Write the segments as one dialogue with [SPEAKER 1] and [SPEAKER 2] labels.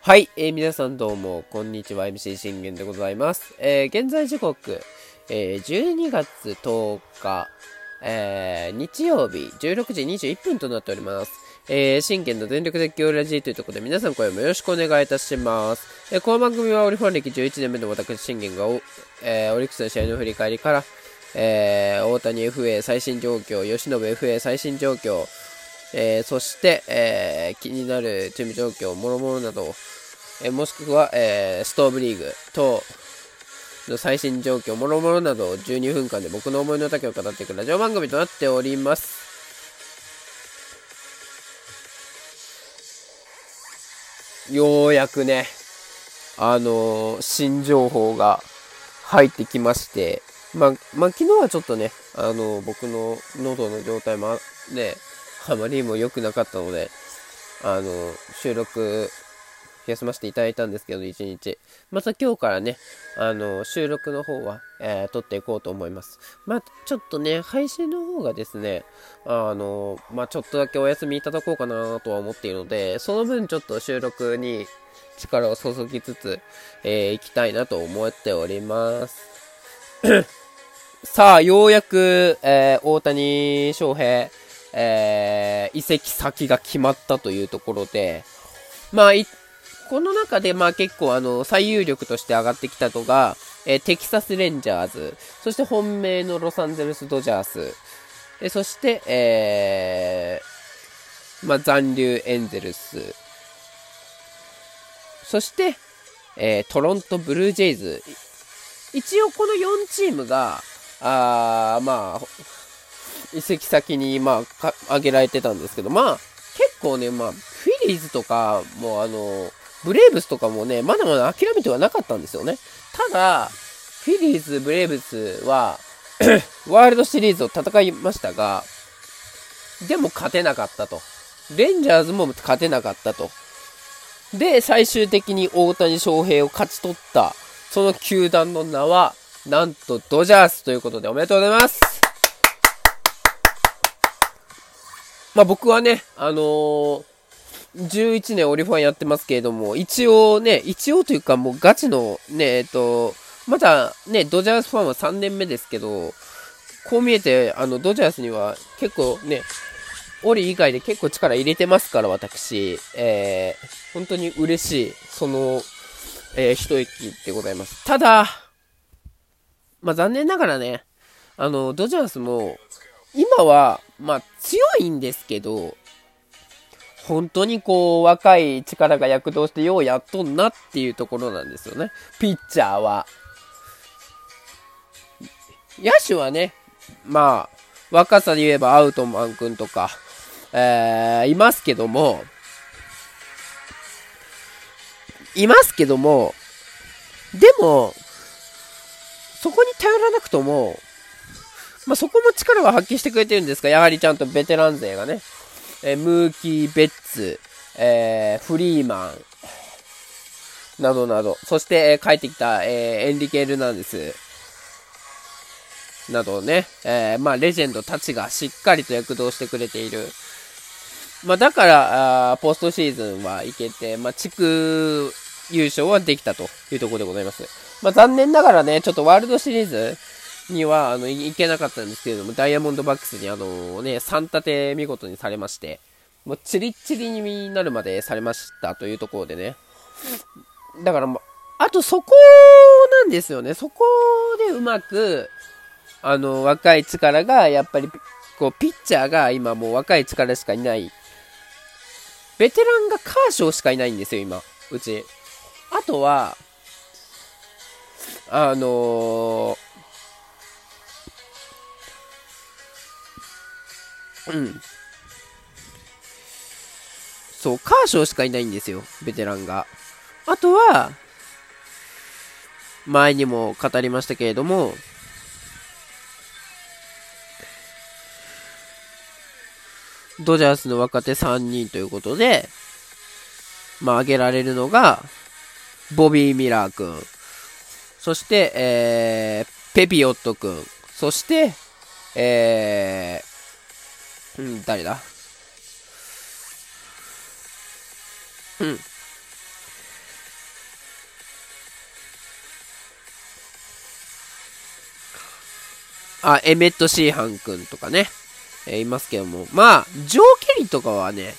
[SPEAKER 1] はい、えー、皆さんどうも、こんにちは、MC 信玄でございます。えー、現在時刻、えー、12月10日、えー、日曜日、16時21分となっております。えー、信玄の全力絶叫ラジーというところで皆さん声もよろしくお願いいたします。えー、この番組はオリファン歴11年目の私信玄がお、えー、オリックスの試合の振り返りから、えー、大谷 FA 最新状況、吉信 FA 最新状況、えー、そして、えー、気になるチーム状況、もろもろなど、えー、もしくは、えー、ストーブリーグ等の最新状況、もろもろなどを12分間で僕の思いの丈を語っていくラジオ番組となっております。ようやくね、あの、新情報が入ってきまして、まあ、まあ、昨日はちょっとね、あの、僕の喉の状態もね、あまりにも良くなかったので、あの、収録休ませていただいたんですけど、一日。また今日からね、あの、収録の方は、えー、撮っていこうと思います。まあ、ちょっとね、配信の方がですね、あの、まあ、ちょっとだけお休みいただこうかなとは思っているので、その分ちょっと収録に力を注ぎつつ、えー、行きたいなと思っております。さあ、ようやく、えー、大谷翔平、えー、移籍先が決まったというところで、まあ、この中で、まあ結構あの、最有力として上がってきたのが、えー、テキサスレンジャーズ、そして本命のロサンゼルスドジャース、えそして、えー、まあ残留エンゼルス、そして、えー、トロントブルージェイズ。一応この4チームが、あまあ、移籍先に、まあ、挙げられてたんですけど、まあ、結構ね、まあ、フィリーズとか、もうあの、ブレーブスとかもね、まだまだ諦めてはなかったんですよね。ただ、フィリーズ、ブレーブスは ワールドシリーズを戦いましたが、でも勝てなかったと。レンジャーズも勝てなかったと。で、最終的に大谷翔平を勝ち取った、その球団の名は、なんとドジャースということでおめでとうございますまあ僕はね、あのー、11年オリファンやってますけれども、一応ね、一応というかもうガチのね、えっと、まだね、ドジャースファンは3年目ですけど、こう見えて、あの、ドジャースには結構ね、オリ以外で結構力入れてますから、私。えー、本当に嬉しい、その、えー、一息でございます。ただ、まあ、残念ながらね、あの、ドジャースも、今は、まあ、強いんですけど、本当にこう、若い力が躍動してようやっとんなっていうところなんですよね。ピッチャーは。野手はね、まあ、若さで言えばアウトマン君とか、えー、いますけども、いますけども、でも、そこに頼らなくとも、まあ、そこも力は発揮してくれてるんですが、やはりちゃんとベテラン勢がね、えー、ムーキー・ベッツ、えー、フリーマン、などなど、そして、えー、帰ってきた、えー、エンリケ・ルナンデス、などね、えー、まあ、レジェンドたちがしっかりと躍動してくれている。まあ、だから、あポストシーズンはいけて、まあ、地区優勝はできたというところでございます。まあ、残念ながらね、ちょっとワールドシリーズ、には、あの、いけなかったんですけれども、ダイヤモンドバックスにあのね、3立て見事にされまして、もうチリッチリになるまでされましたというところでね。だから、あとそこなんですよね。そこでうまく、あの、若い力が、やっぱり、こう、ピッチャーが今もう若い力しかいない。ベテランがカーショーしかいないんですよ、今。うち。あとは、あのーうん。そう、カーショーしかいないんですよ、ベテランが。あとは、前にも語りましたけれども、ドジャースの若手3人ということで、まあ、挙げられるのが、ボビー・ミラー君、そして、えー、ペピオット君、そして、えー、うん、誰だ？うん。あ、エメット・シーハン君とかね、えー、いますけども。まあ、ジョー・ケリーとかはね、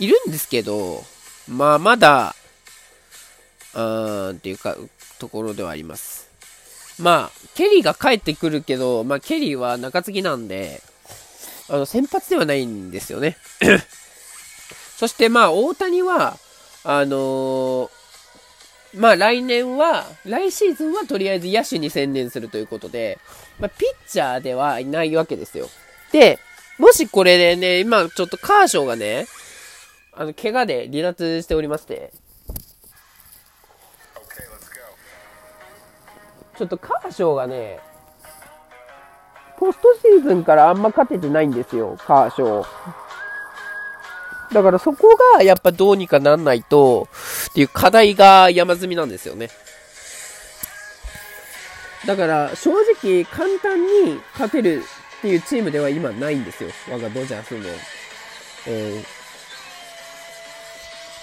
[SPEAKER 1] いるんですけど、まあ、まだ、うーん、っていうか、ところではあります。まあ、ケリーが帰ってくるけど、まあ、ケリーは中継ぎなんで、あの、先発ではないんですよね。そして、まあ、大谷は、あのー、まあ来年は、来シーズンはとりあえず野手に専念するということで、まあピッチャーではいないわけですよ。で、もしこれでね、今ちょっとカーショーがね、あの、怪我で離脱しておりまして、ちょっとカーショーがね、ポストシーズンからあんま勝ててないんですよ、カーショー。だからそこがやっぱどうにかなんないと、っていう課題が山積みなんですよね。だから正直簡単に勝てるっていうチームでは今ないんですよ。我がドジャースの。え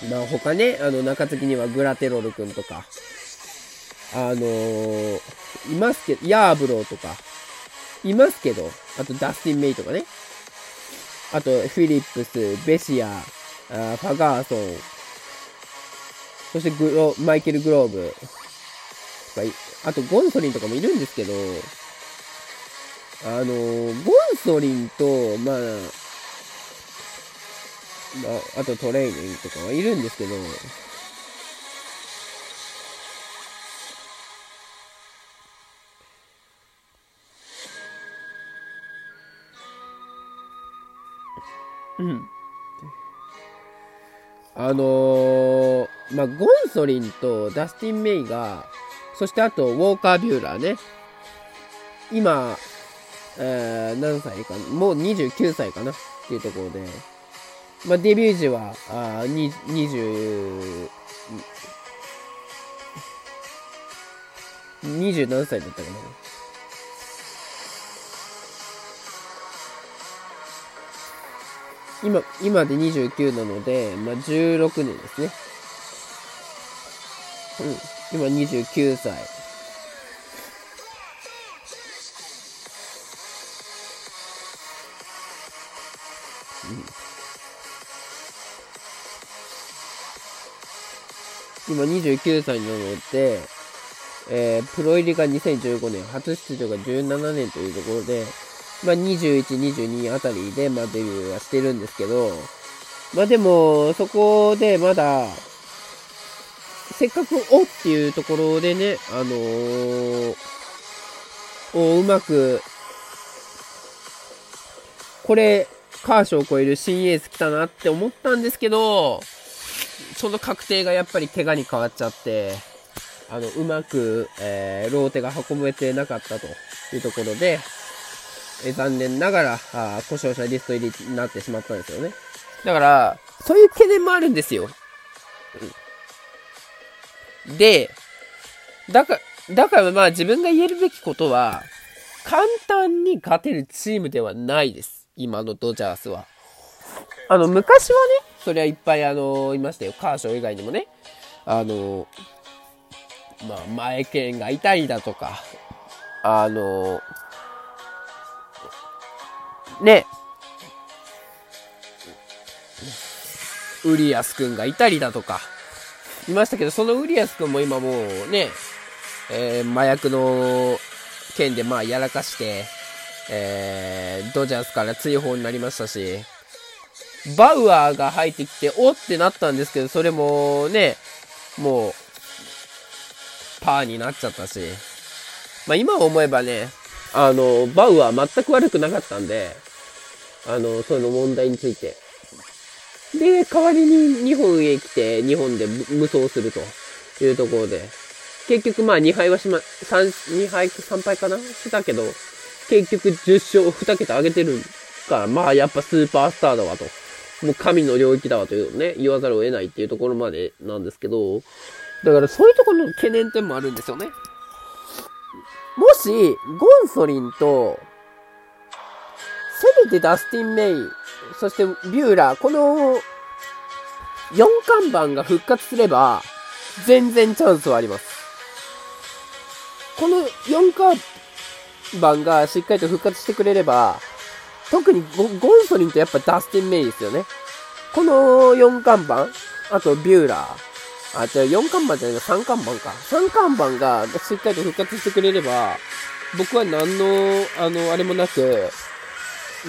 [SPEAKER 1] ー、まあ他ね、あの中継ぎにはグラテロル君とか、あのー、いますけど、ヤーブローとか、いますけど、あとダスティン・メイとかね。あと、フィリップス、ベシア、あファガーソン、そしてグロマイケル・グローブとか、あとゴンソリンとかもいるんですけど、あの、ゴンソリンと、まあ、まあ、あとトレーニングとかはいるんですけど、うん。あのー、まあ、ゴンソリンとダスティン・メイが、そしてあと、ウォーカー・ビューラーね。今、えー、何歳かもう29歳かな？っていうところで、まあ、デビュー時は、あ20、20何歳だったかな？今、今で29なので、まあ、16年ですね。うん。今29歳。うん。今29歳なので、えー、プロ入りが2015年、初出場が17年というところで、まあ、21、22あたりで、まあ、デビューはしてるんですけど、まあでも、そこでまだ、せっかくおっていうところでね、あのー、をうまく、これ、カーショを超える新エース来たなって思ったんですけど、その確定がやっぱり怪我に変わっちゃって、あの、うまく、えー、ローテが運べてなかったというところで、え残念ながら、あ故障者リスト入りになってしまったんですよね。だから、そういう懸念もあるんですよ。うん、で、だから、だからまあ自分が言えるべきことは、簡単に勝てるチームではないです。今のドジャースは。あの、昔はね、そりゃいっぱいあの、いましたよ。カーショー以外にもね。あの、まあ、前剣がいたりだとか、あの、ね、ウリアスくんがいたりだとか、いましたけど、そのウリアスくんも今もうね、えー、麻薬の件でまあやらかして、えー、ドジャースから追放になりましたし、バウアーが入ってきて、おってなったんですけど、それもね、もう、パーになっちゃったし、まあ今思えばね、あの、バウアー全く悪くなかったんで、あの、その問題について。で、代わりに日本へ来て、日本で無双するというところで、結局まあ2敗はしま、3、2敗、3敗かな？したけど、結局10勝2桁上げてるから、まあやっぱスーパースターだわと。もう神の領域だわというね、言わざるを得ないっていうところまでなんですけど、だからそういうところの懸念点もあるんですよね。もし、ゴンソリンと、せめてダスティン・メイ、そしてビューラー、この4看板が復活すれば、全然チャンスはあります。この4看板がしっかりと復活してくれれば、特にゴンソリンとやっぱダスティン・メイですよね。この4看板、あとビューラー、あ、違う、4看板じゃないの3看板か。3看板がしっかりと復活してくれれば、僕は何の、あの、あれもなく、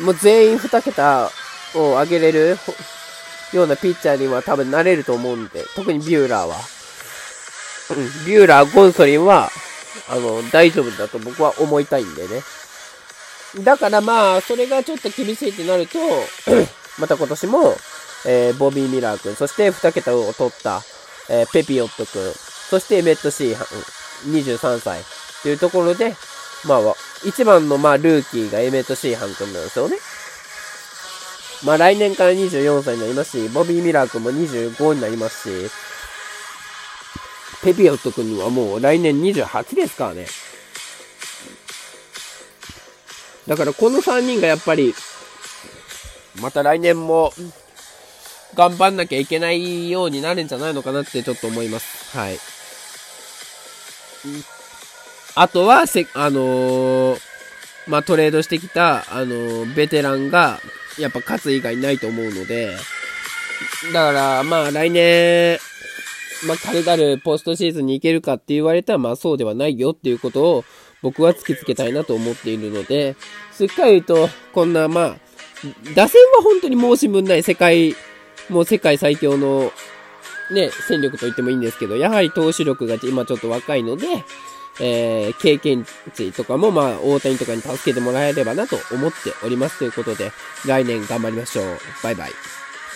[SPEAKER 1] もう全員2桁を上げれるようなピッチャーには多分なれると思うんで、特にビューラーは。うん、ビューラー、ゴンソリンは、あの、大丈夫だと僕は思いたいんでね。だからまあ、それがちょっと厳しいってなると、また今年も、えー、ボビー・ミラー君、そして2桁を取った、えー、ペピオット君、そしてエメット・シーハン、23歳というところで、まあ、一番のまあルーキーがエメット・シーハン君なんですよね。まあ来年から24歳になりますし、ボビー・ミラー君も25になりますし、ペピオット君はもう来年28ですからね。だからこの3人がやっぱり、また来年も頑張んなきゃいけないようになるんじゃないのかなってちょっと思います。はい。あとは、せ、あのー、まあ、トレードしてきた、あのー、ベテランが、やっぱ勝つ以外ないと思うので、だから、まあ、来年、まあ、軽々ポストシーズンに行けるかって言われたら、まあ、そうではないよっていうことを、僕は突きつけたいなと思っているので、すっかり言うと、こんな、まあ、打線は本当に申し分ない世界、もう世界最強の、ね、戦力と言ってもいいんですけど、やはり投手力が今ちょっと若いので、えー、経験値とかも、まあ、大谷とかに助けてもらえればなと思っておりますということで、来年頑張りましょう。バイバイ。